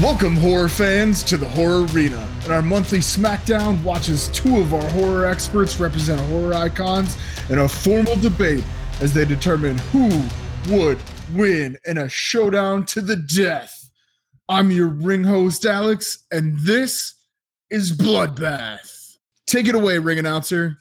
Welcome, horror fans, to the Horror Arena. In our monthly SmackDown, watches two of our horror experts represent horror icons in a formal debate as they determine who would win in a showdown to the death. I'm your ring host, Alex, and this is Bloodbath. Take it away, ring announcer.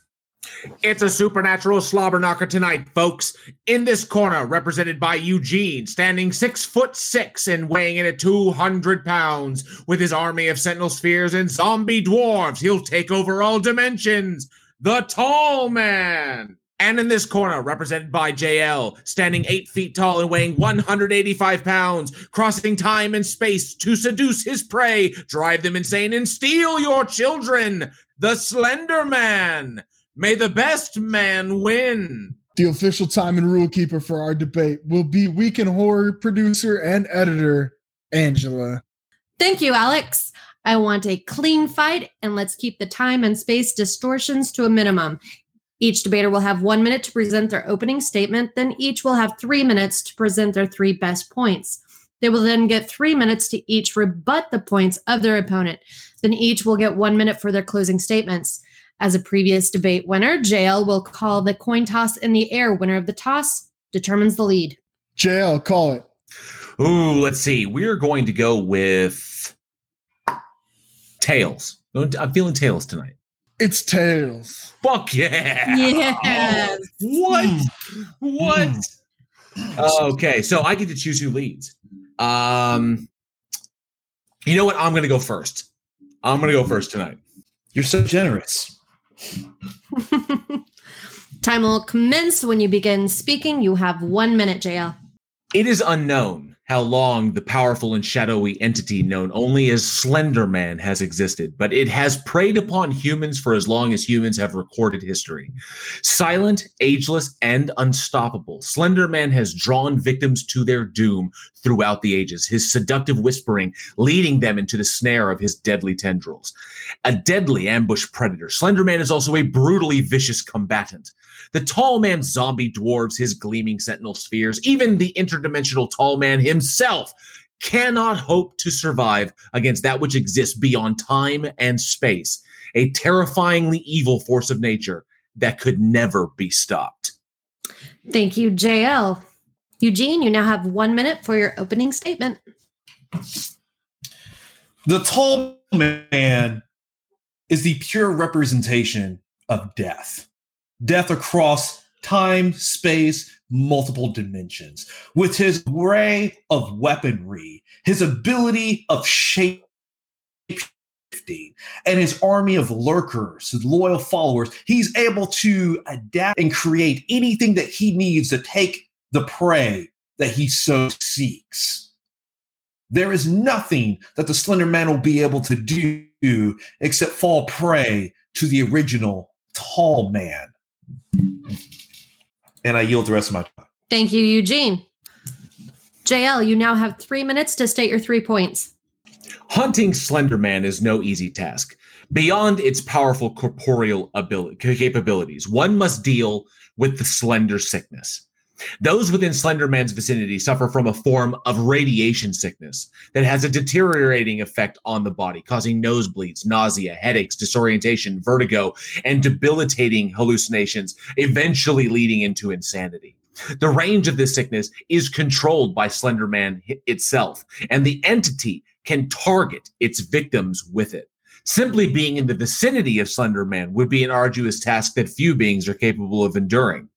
It's a supernatural slobber knocker tonight, folks. In this corner, represented by Eugene, standing six foot six and weighing in at 200 pounds, with his army of sentinel spheres and zombie dwarves, he'll take over all dimensions. The Tall Man. And in this corner, represented by JL, standing eight feet tall and weighing 185 pounds, crossing time and space to seduce his prey, drive them insane, and steal your children. The Slender Man. May the best man win. The official time and rule keeper for our debate will be Week in Horror producer and editor, Angela. Thank you, Alex. I want a clean fight, and let's keep the time and space distortions to a minimum. Each debater will have one minute to present their opening statement, then each will have three minutes to present their three best points. They will then get three minutes to each rebut the points of their opponent. Then each will get one minute for their closing statements. As a previous debate winner, JL will call the coin toss in the air. Winner of the toss determines the lead. JL, call it. Ooh, let's see. We're going to go with tails. I'm feeling tails tonight. It's tails. Fuck yeah. Yes. What? What? okay, so I get to choose who leads. Um, you know what? I'm going to go first. I'm going to go first tonight. You're so generous. Time will commence when you begin speaking. You have one minute, JL. It is unknown how long the powerful and shadowy entity known only as Slender Man has existed, but it has preyed upon humans for as long as humans have recorded history. Silent, ageless, and unstoppable, Slender Man has drawn victims to their doom throughout the ages, his seductive whispering leading them into the snare of his deadly tendrils. A deadly ambush predator, Slenderman is also a brutally vicious combatant. The tall man zombie dwarves his gleaming sentinel spheres. Even the interdimensional tall man himself cannot hope to survive against that which exists beyond time and space, a terrifyingly evil force of nature that could never be stopped. Thank you, JL. Eugene, you now have one minute for your opening statement. The tall man is the pure representation of death death across time, space, multiple dimensions. With his array of weaponry, his ability of shape and his army of lurkers, his loyal followers, he's able to adapt and create anything that he needs to take the prey that he so seeks. There is nothing that the Slender Man will be able to do except fall prey to the original tall man. And I yield the rest of my time. Thank you, Eugene. JL, you now have three minutes to state your three points. Hunting Slender Man is no easy task. Beyond its powerful corporeal ability, capabilities, one must deal with the slender sickness. Those within Slender Man's vicinity suffer from a form of radiation sickness that has a deteriorating effect on the body, causing nosebleeds, nausea, headaches, disorientation, vertigo, and debilitating hallucinations, eventually leading into insanity. The range of this sickness is controlled by Slender Man itself, and the entity can target its victims with it. Simply being in the vicinity of Slender Man would be an arduous task that few beings are capable of enduring.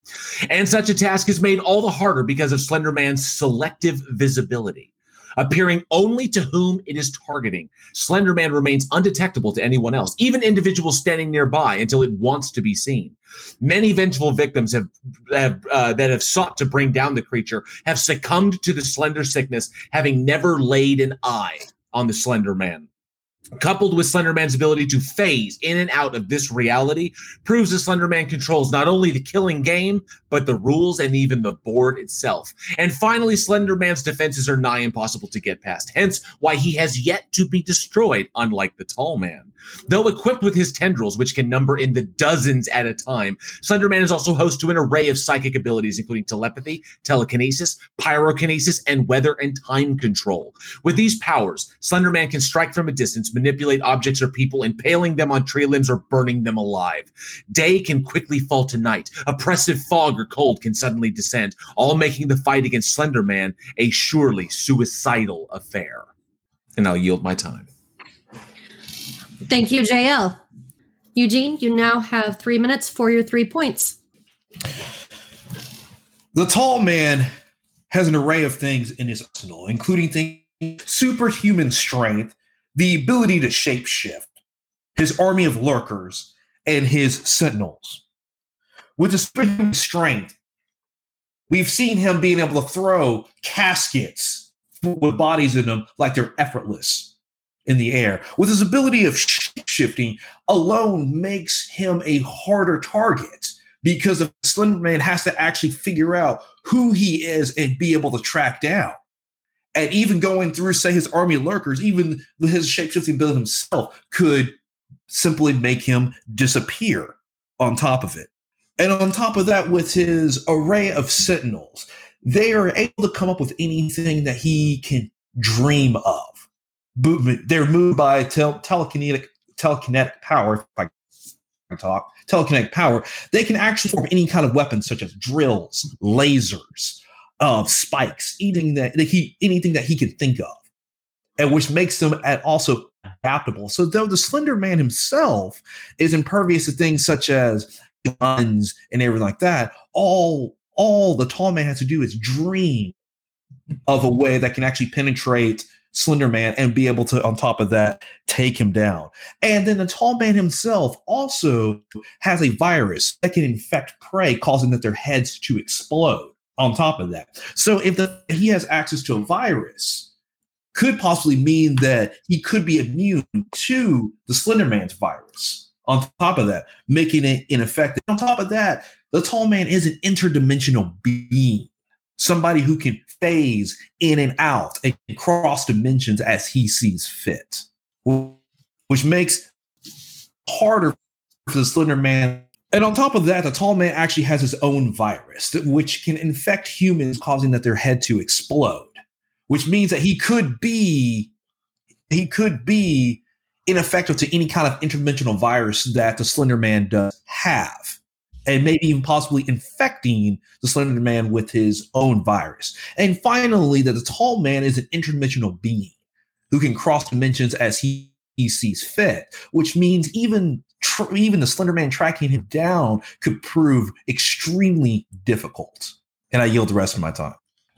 And such a task is made all the harder because of Slender Man's selective visibility. Appearing only to whom it is targeting, Slender Man remains undetectable to anyone else, even individuals standing nearby, until it wants to be seen. Many vengeful victims have, have uh, that have sought to bring down the creature have succumbed to the slender sickness, having never laid an eye on the Slender Man. Coupled with Slenderman's ability to phase in and out of this reality, proves that Slenderman controls not only the killing game, but the rules and even the board itself. And finally, Slenderman's defenses are nigh impossible to get past, hence why he has yet to be destroyed, unlike the Tall Man. Though equipped with his tendrils, which can number in the dozens at a time, Slenderman is also host to an array of psychic abilities, including telepathy, telekinesis, pyrokinesis, and weather and time control. With these powers, Slenderman can strike from a distance, manipulate objects or people, impaling them on tree limbs or burning them alive. Day can quickly fall to night. Oppressive fog or cold can suddenly descend, all making the fight against Slenderman a surely suicidal affair. And I'll yield my time. Thank you, JL. Eugene, you now have three minutes for your three points. The tall man has an array of things in his arsenal, including things superhuman strength, the ability to shapeshift, his army of lurkers, and his sentinels. With his strength, we've seen him being able to throw caskets with bodies in them like they're effortless in the air. With his ability of shifting alone makes him a harder target because the Slender Man has to actually figure out who he is and be able to track down. And even going through, say, his army lurkers, even his shapeshifting ability himself could simply make him disappear on top of it. And on top of that, with his array of sentinels, they are able to come up with anything that he can dream of. They're moved by tel- telekinetic telekinetic power. If I can talk telekinetic power, they can actually form any kind of weapons such as drills, lasers, uh, spikes, anything that, that he anything that he can think of, and which makes them at also adaptable. So though the Slender Man himself is impervious to things such as guns and everything like that, all all the tall man has to do is dream of a way that can actually penetrate Slender Man and be able to, on top of that, take him down. And then the tall man himself also has a virus that can infect prey, causing that their heads to explode. On top of that, so if the, he has access to a virus, could possibly mean that he could be immune to the Slender Man's virus. On top of that, making it ineffective. On top of that, the tall man is an interdimensional being somebody who can phase in and out and cross dimensions as he sees fit, which makes harder for the Slender Man. And on top of that, the Tall Man actually has his own virus, which can infect humans, causing that their head to explode. Which means that he could be, he could be ineffective to any kind of interdimensional virus that the Slender Man does have and maybe even possibly infecting the Slender Man with his own virus. And finally, that the Tall Man is an interdimensional being who can cross dimensions as he, he sees fit, which means even tr- even the Slender Man tracking him down could prove extremely difficult. And I yield the rest of my time.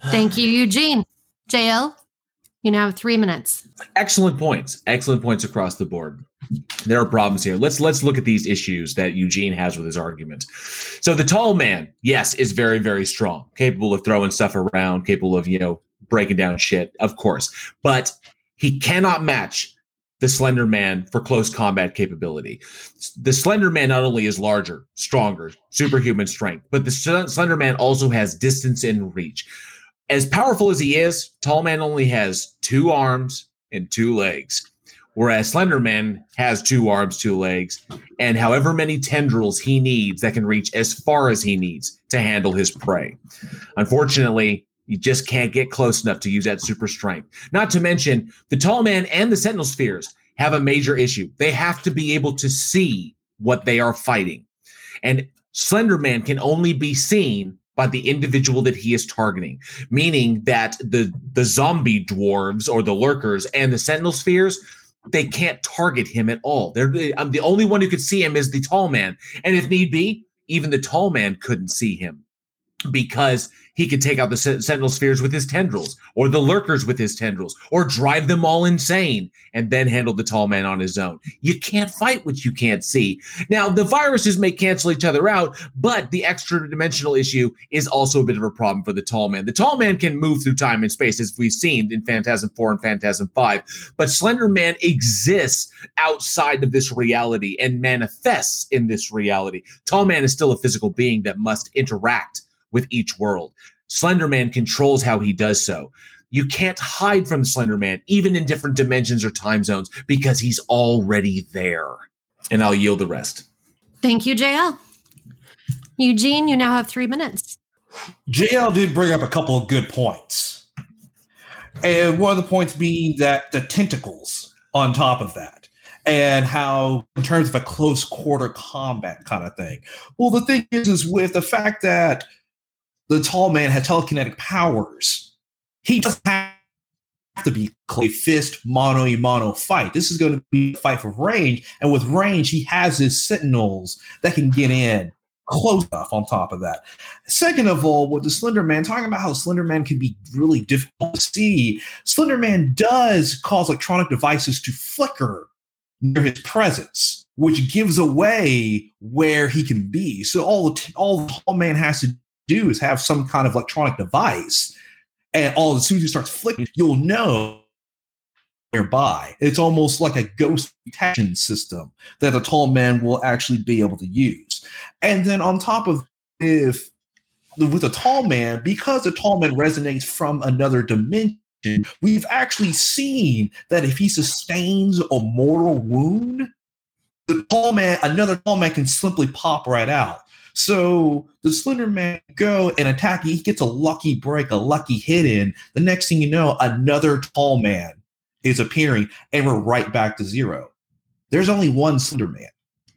Thank you, Eugene. JL, you now have three minutes. Excellent points. Excellent points across the board. There are problems here. Let's let's look at these issues that Eugene has with his argument. So the tall man, yes, is very very strong, capable of throwing stuff around, capable of you know breaking down shit, of course, but he cannot match the Slender Man for close combat capability. The Slender Man not only is larger, stronger, superhuman strength, but the Slender Man also has distance and reach. As powerful as he is, Tall Man only has two arms and two legs whereas Slender Man has two arms, two legs, and however many tendrils he needs that can reach as far as he needs to handle his prey. Unfortunately, you just can't get close enough to use that super strength. Not to mention, the Tall Man and the Sentinel Spheres have a major issue. They have to be able to see what they are fighting. And Slender Man can only be seen by the individual that he is targeting, meaning that the the zombie dwarves or the lurkers and the sentinel spheres they can't target him at all. They're I'm the only one who could see him is the tall man, and if need be, even the tall man couldn't see him. Because he could take out the sen- sentinel spheres with his tendrils or the lurkers with his tendrils or drive them all insane and then handle the tall man on his own. You can't fight what you can't see. Now the viruses may cancel each other out but the extra dimensional issue is also a bit of a problem for the tall man. The tall man can move through time and space as we've seen in phantasm 4 and phantasm 5 but slender man exists outside of this reality and manifests in this reality. Tall man is still a physical being that must interact with each world. Slenderman controls how he does so. You can't hide from Slenderman, even in different dimensions or time zones, because he's already there. And I'll yield the rest. Thank you, JL. Eugene, you now have three minutes. JL did bring up a couple of good points. And one of the points being that the tentacles on top of that, and how, in terms of a close quarter combat kind of thing. Well, the thing is, is with the fact that the tall man had telekinetic powers. He doesn't have to be a fist mono a mono fight. This is going to be a fight for range, and with range, he has his sentinels that can get in close enough. On top of that, second of all, with the Slender Man, talking about how Slender Man can be really difficult to see, Slender Man does cause electronic devices to flicker near his presence, which gives away where he can be. So all the all the tall man has to do is have some kind of electronic device, and all as soon as you starts flicking, mm-hmm. you'll know nearby. It's almost like a ghost detection system that a tall man will actually be able to use. And then on top of if with a tall man, because a tall man resonates from another dimension, we've actually seen that if he sustains a mortal wound, the tall man, another tall man can simply pop right out. So the Slender Man go and attack. He gets a lucky break, a lucky hit in. The next thing you know, another tall man is appearing, and we're right back to zero. There's only one Slender Man,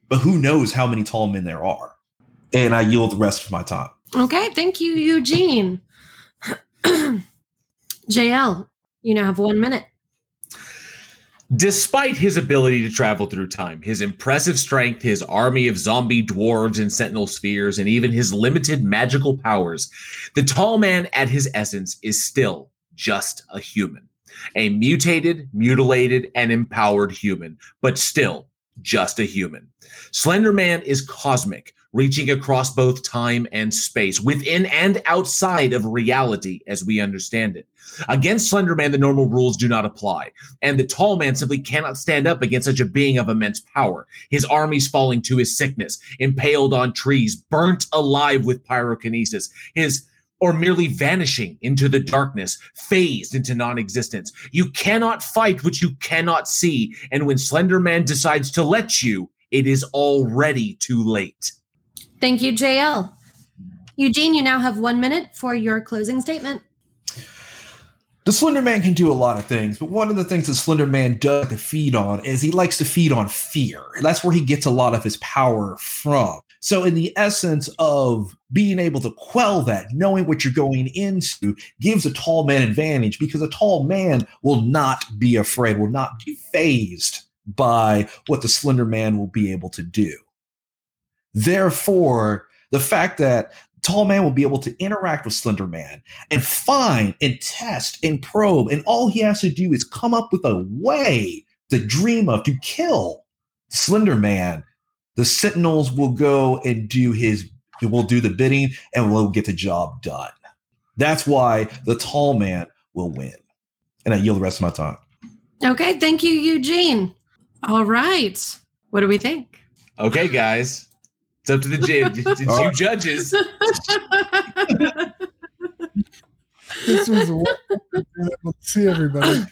but who knows how many tall men there are? And I yield the rest of my time. Okay, thank you, Eugene. JL, you now have one minute. Despite his ability to travel through time, his impressive strength, his army of zombie dwarves and sentinel spheres, and even his limited magical powers, the tall man at his essence is still just a human. A mutated, mutilated, and empowered human, but still just a human. Slender Man is cosmic, reaching across both time and space, within and outside of reality as we understand it. Against Slender Man, the normal rules do not apply, and the tall man simply cannot stand up against such a being of immense power. His armies falling to his sickness, impaled on trees, burnt alive with pyrokinesis, his or merely vanishing into the darkness, phased into non existence. You cannot fight what you cannot see, and when Slender Man decides to let you, it is already too late. Thank you, JL. Eugene, you now have one minute for your closing statement. The Slender Man can do a lot of things, but one of the things that Slender Man does to feed on is he likes to feed on fear. That's where he gets a lot of his power from. So, in the essence of being able to quell that, knowing what you're going into, gives a tall man advantage because a tall man will not be afraid, will not be phased by what the Slender Man will be able to do. Therefore, the fact that Tall Man will be able to interact with Slender Man and find and test and probe, and all he has to do is come up with a way to dream of to kill Slender Man. The Sentinels will go and do his, will do the bidding, and will get the job done. That's why the Tall Man will win. And I yield the rest of my time. Okay, thank you, Eugene. All right. What do we think? Okay, guys. It's up to the judge. It's you judges. This was a wonderful to see everybody.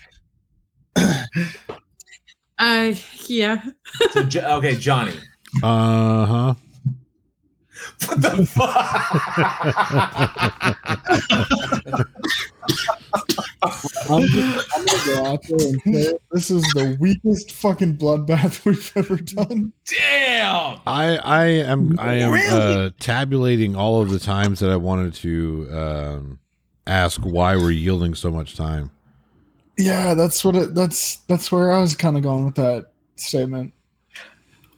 uh, yeah. So, okay, Johnny. Uh huh. What the fuck? I'm, just, I'm gonna go out there and say it. this is the weakest fucking bloodbath we've ever done. Damn. I I am I am uh, tabulating all of the times that I wanted to um, ask why we're yielding so much time. Yeah, that's what it. That's that's where I was kind of going with that statement.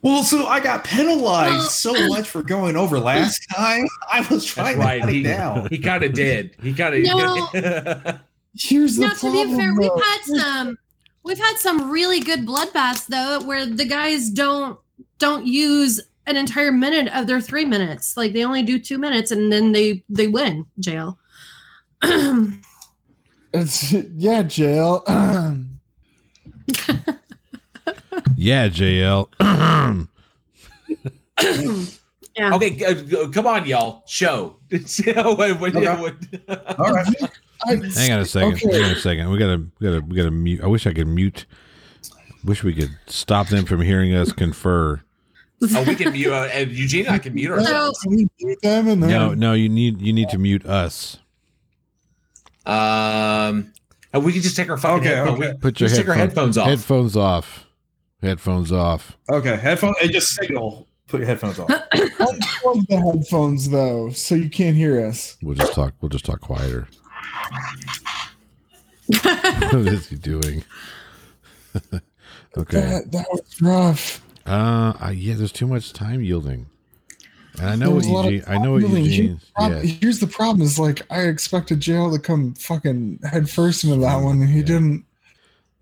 Well, so I got penalized Well- so much for going over last time. I was That's trying right. to cut He, it down. he kind of did. He kind of. No. Here's the Now, to be fair, we've had some we've had some really good bloodbaths though, where the guys don't don't use an entire minute of their three minutes. Like they only do two minutes and then they they win JL. It's yeah, JL. Yeah, JL. yeah. okay, uh, g- come on, y'all. Show. What- what- Okay. what- All right. Hang on a second. Okay. Hang on a second. We gotta, we gotta, we gotta mute. I wish I could mute. Wish we could stop them from hearing us confer. oh, we can mute. Uh, and Eugene, and I can mute ourselves. Can mute them and then No, no. You need, you need to mute us. Um, and we can just take our fucking Okay, okay. Put your Just take our headphones, headphones off. Headphones off. Headphones off. Okay, headphones. And just signal. Put your headphones off. I'm on. unplug the headphones though, so you can't hear us. We'll just talk. We'll just talk quieter. what is he doing? okay. That that was rough. Uh, I, yeah. There's too much time yielding. And I know what was a lot of Eugene. I know what Eugene. here's the problem- Yeah. Here's the problem: is like I expected JL to come fucking head first into that one, and he Yeah. didn't.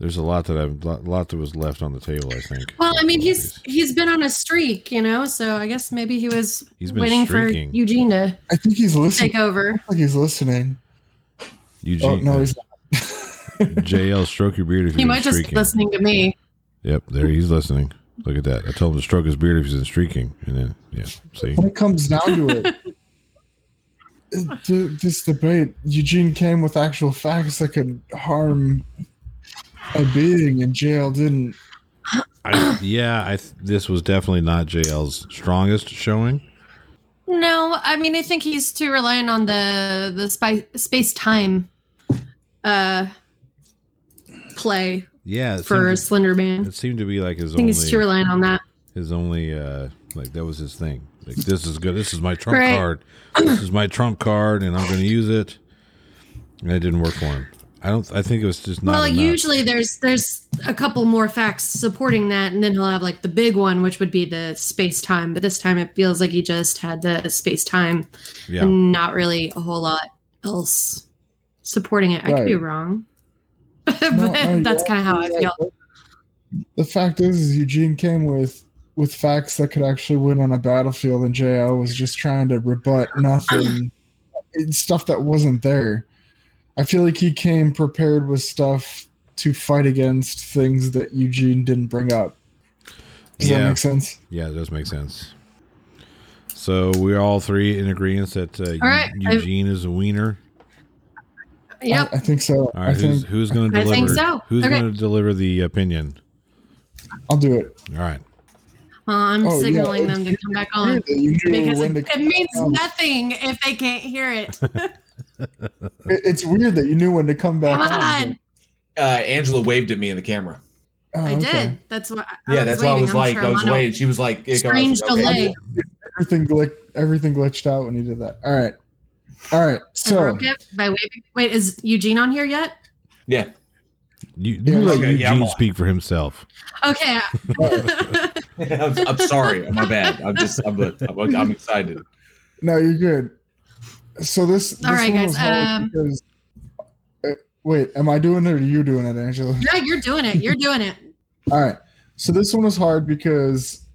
There's a lot that I've a lot that was left on the table. I think. Well, I mean, he's he's been on a streak, you know, so I guess maybe he was He's been waiting streaking. for Eugene to I think he's listening. take over. Like he's listening. Eugene. Oh Eugene. no, uh, he's JL, stroke your beard if He you're might just be listening to me. Yep, there he's listening. Look at that. I told him to stroke his beard if he's in streaking, and then yeah, see. when it comes down to it. it- This debate, Eugene came with actual facts that could harm a being, in JL didn't. I, yeah, I th- this was definitely not JL's strongest showing. No, I mean, I think he's too reliant on the the spy, space time uh play Yeah, for seemed, Slender Man. it seemed to be like his I think he's too only reliant on that. his only uh like that was his thing. Like this is good. This is my trump Right. card. This is my trump card, and I'm going to use it. And it didn't work for him. I don't. I think it was just not. Well, enough. usually there's there's a couple more facts supporting that, and then he'll have like the big one, which would be the space time. But this time it feels like he just had the space time yeah. and not really a whole lot else supporting it. I could be wrong, but No, no, that's kind of how I feel. The fact is, is Eugene came with with facts that could actually win on a battlefield, and JL was just trying to rebut nothing, stuff that wasn't there. I feel like he came prepared with stuff to fight against things that Eugene didn't bring up. Does that make sense? Yeah, it does make sense. So we're all three in agreement that uh, All right, Eu- I- Eugene is a wiener. Yep. I, I think so. All I who's think who's going to deliver? I deliver? think so. Who's Okay. going to deliver the opinion? I'll do it. All right. Well, I'm Oh, signaling it's- them to come back on that You knew because it, it means nothing if they can't hear it. It- It's weird that you knew when to come back. Come on. on. Uh, Angela waved at me in the camera. Oh, I okay. did. That's what. I Yeah, was that's why I was I'm like, sure I was I'm on a waiting. She was like, it goes, Strange okay. delay. Everything glitched. Everything glitched out when you did that. All right. All right. So by waving. Wait, is Eugene on here yet? Yeah. You, Yeah, let okay, Eugene on. speak for himself. Okay. I'm, I'm sorry. My bad. I'm just, I'm, I'm, I'm excited. no, you're good. So this. this All right, one guys, um, because- uh, wait, am I doing it or are you doing it, Angela? yeah, you're doing it. You're doing it. All right. So this one was hard because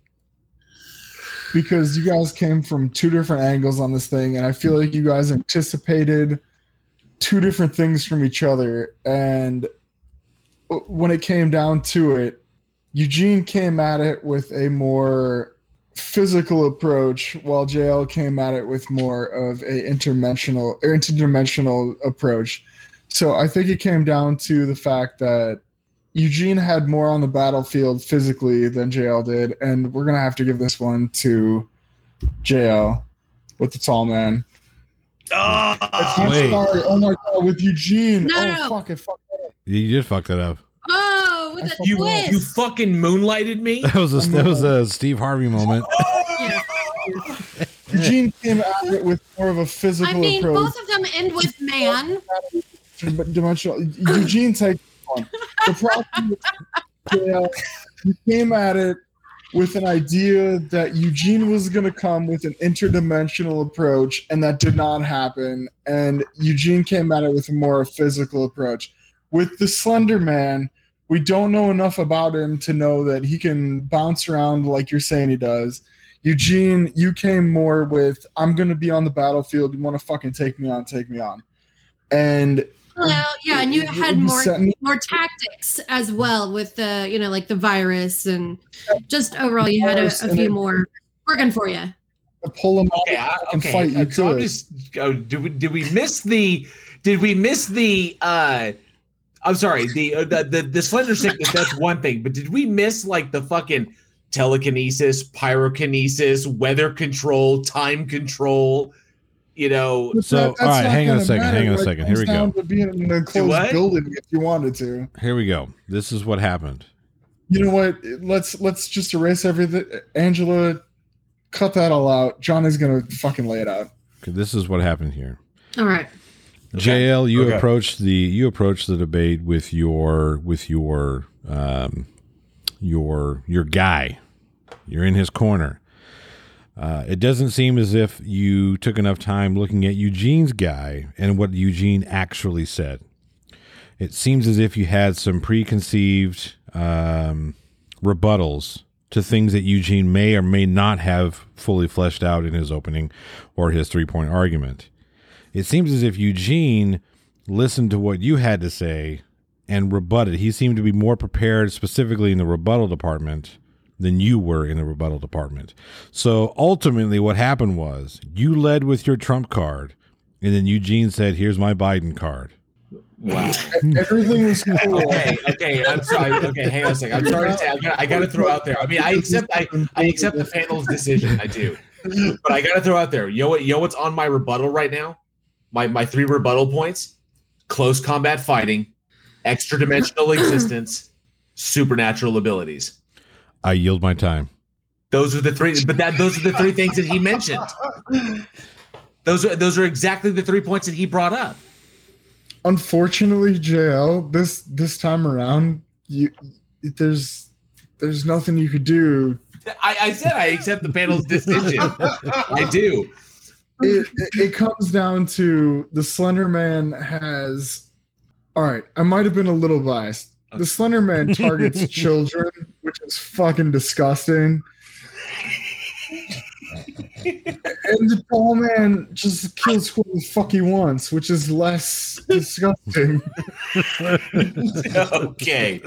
because you guys came from two different angles on this thing, and I feel like you guys anticipated two different things from each other. And when it came down to it, Eugene came at it with a more physical approach, while JL came at it with more of a interdimensional or interdimensional approach. So I think it came down to the fact that Eugene had more on the battlefield physically than JL did, and we're gonna have to give this one to JL with the tall man. Ah, I'm sorry. Oh my god, with Eugene. No, oh no, no. fuck it, fuck it. You did fuck that up. Oh, with I a fucking- You, twist. you fucking moonlighted me. That was a that was a Steve Harvey moment. Yeah. Eugene came at it with more of a physical I mean, approach. both of them end with man. dimensional. Eugene takes one. The problem with JL, he came at it with an idea that Eugene was going to come with an interdimensional approach, and that did not happen. And Eugene came at it with a more physical approach. With the Slender Man, we don't know enough about him to know that he can bounce around like you're saying he does. Eugene, you came more with I'm going to be on the battlefield. You want to fucking take me on? Take me on. And Well, yeah, and you had more me- more tactics as well with the you know like the virus and just overall you had a, a few it- more working for you. to pull him Okay, out I, and okay. fight you so I'm just. Oh, did we did we miss the? Did we miss the? uh I'm sorry. The uh, the the, the slender sickness. That's one thing. But did we miss like the fucking telekinesis, pyrokinesis, weather control, time control? You know, But So, that- all that's right, not hang on a second, matter hang on a when it second. Here we go. To being in an enclosed what? building if you wanted to. Here we go. This is what happened. You know what? Let's let's just erase everything. Angela, cut that all out. Johnny's gonna fucking lay it out. Okay, this is what happened here. All right. JL, you Okay. approached the you approached the debate with your with your um, your your guy. You're in his corner. Uh, it doesn't seem as if you took enough time looking at Eugene's guy and what Eugene actually said. It seems as if you had some preconceived um, rebuttals to things that Eugene may or may not have fully fleshed out in his opening or his three point argument it seems as if Eugene listened to what you had to say and rebutted. He seemed to be more prepared, specifically in the rebuttal department, than you were in the rebuttal department. So ultimately, what happened was you led with your trump card, and then Eugene said, "Here's my Biden card." wow. Everything is cool. Okay, okay. I'm sorry. Okay, hang on a second. I'm sorry to say. I got. I got to throw out there. I mean, I accept. I, I accept the panel's decision. I do, but I got to throw out there. You know what? You know what's on my rebuttal right now? My my three rebuttal points: close combat fighting, extra dimensional existence, supernatural abilities. I yield my time. Those are the three. But that those are the three things that he mentioned. Those are those are exactly the three points that he brought up. Unfortunately, JL, this this time around, you there's there's nothing you could do. I, I said I accept the panel's decision. I do. It, it, it comes down to the Slender Man has. All right, I might have been a little biased. The Slender Man targets children, which is fucking disgusting. And the tall man just kills whoever the fuck he wants, which is less disgusting. okay.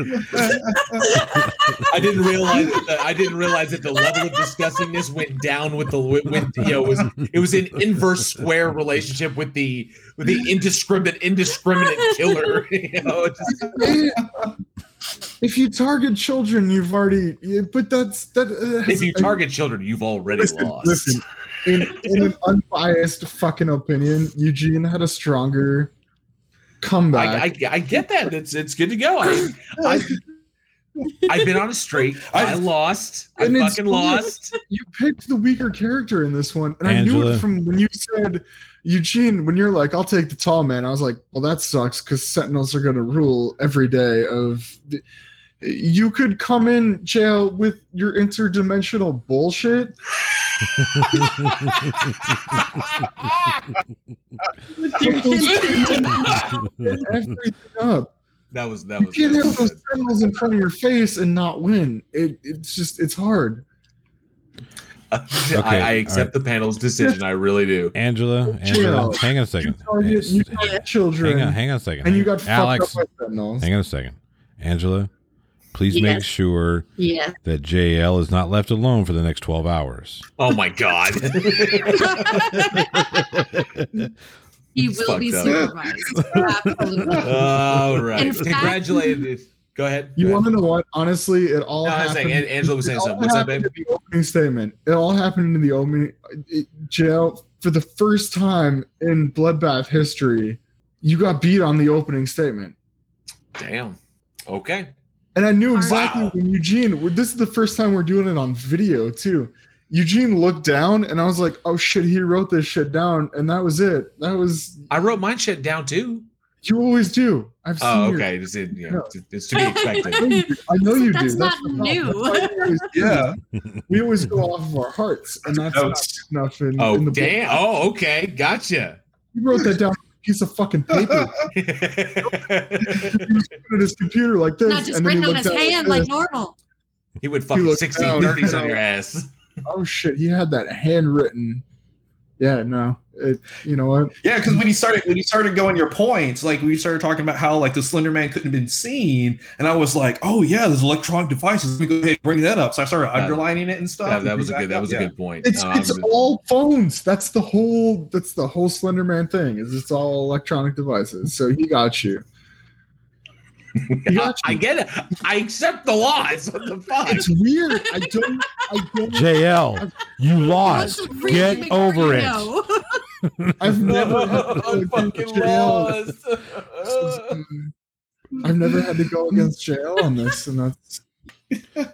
I didn't realize that the, I didn't realize that the level of disgustingness went down with the with, with you know it was it was an inverse square relationship with the with the indiscriminate indiscriminate killer. You know, just- if you target children, you've already. But that's that. uh, if you target children, you've already listen, lost. listen. In, in an unbiased fucking opinion, Eugene had a stronger comeback. I, I I get that. It's it's good to go. I, I I've been on a streak. I, I- lost. I fucking fine. lost. you picked the weaker character in this one, and I knew it from when you said Eugene. When you're like, "I'll take the tall man," I was like, "Well, that sucks," because Sentinels are going to rule every day. Of the, you could come in JL with your interdimensional bullshit. Everything up. That was that You was. can't have was those good. In front of your face and not win. It, it's just it's hard. Uh, I, I accept the panel's decision. I really do. Angela, Angela, hang on a You second. target, you target children. Hang on, hang on a second. and you got Alex. fucked up by Hang on a second. Angela, please make sure Yeah. that JL is not left alone for the next 12 hours. Oh my god. He It's will be supervised. Absolutely. All right. In fact- Congratulations. Go ahead. You Go want to know what? Honestly, it all No, I was happened. saying, An- Angela was saying all something. What's up, babe? in the opening statement. It all happened in the opening. It, JL for the first time in Bloodbath history. You got beat on the opening statement, Damn. Okay. and I knew exactly Wow. when Eugene. This is the first time we're doing it on video too. Eugene looked down, and I was like, "Oh shit, he wrote this shit down," and that was it. That was I wrote mine shit down too. You always do. I've oh, seen. Oh, your- okay. It's, in, yeah, No. it's, it's to be expected. I expected. know you do. I know you That's do. not new. That's why we always do. Yeah. we always go off of our hearts, and that's not Notes. enough Oh, in the book. damn. Oh, okay. Gotcha. He wrote that down piece of fucking paper. he was putting his computer like this, Not just and then he written on his down like hand like normal. he would fucking looked 60 down. 30s on your ass. Oh shit, he had that handwritten. Yeah, no, it, you know what? Yeah, because when you started when you started going your points, like we started talking about how like the Slender Man couldn't have been seen, and I was like, oh yeah, there's electronic devices. Let me go ahead and bring that up. So I started Yeah. underlining it and stuff. That, that was a good. That up, was yeah. a good point. It's Um, it's all phones. That's the whole. That's the whole Slender Man thing. Is it's all electronic devices. So he got you. He I get it. I accept the laws. What the fuck? It's weird. I don't. I don't. JL, you lost. Let's Get before over it. know. I've never. Had to go I'm against fucking JL. lost. I've never had to go against JL on this, and that's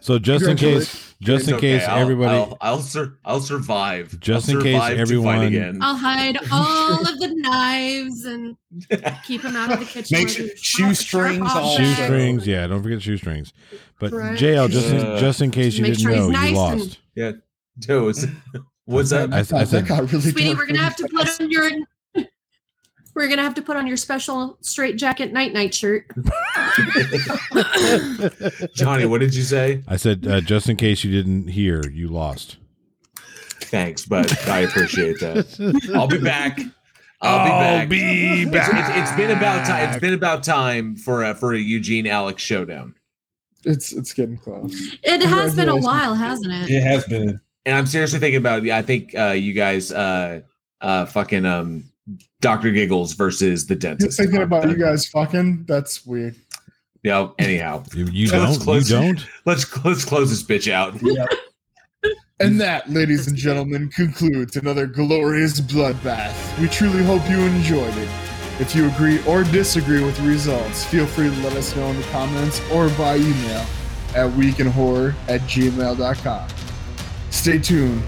So just in case, just It's in okay. case I'll- everybody, I'll I'll, sur- I'll survive. Just I'll in case survive to everyone- again. I'll hide all of the knives and keep them out of the kitchen. Make where sure- there's shoestrings sharp also. objects. shoestrings, yeah, don't forget shoestrings. But Correct. JL, just in, Uh, just in case you Make didn't sure know, nice you and- lost. Joe, what's, what's that? I- I that said- got really. Sweetie, we're gonna have to put on your. We're gonna have to put on your special straight jacket night night shirt. Johnny, what did you say? I said, uh, just in case you didn't hear, you lost. Thanks, but I appreciate that. I'll be back. I'll be back. be It's, it's, it's been about time. It's been about time for a, for a Eugene Alex showdown. It's it's getting close. It has been a while, hasn't it? It has been. And I'm seriously thinking about. Yeah, I think uh, you guys, uh, uh, fucking um, Doctor Giggles versus the You're dentist. thinking about you guys fucking. That's weird. Yeah. Anyhow, You, you Let's don't. You close- don't. let's let's close this bitch out. And that, ladies and gentlemen, concludes another glorious bloodbath. We truly hope you enjoyed it. If you agree or disagree with the results, feel free to let us know in the comments or by email at weekinhorror at gmail.com. Stay tuned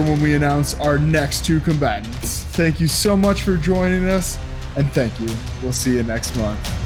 when we announce our next two combatants. Thank you so much for joining us, and thank you. We'll see you next month.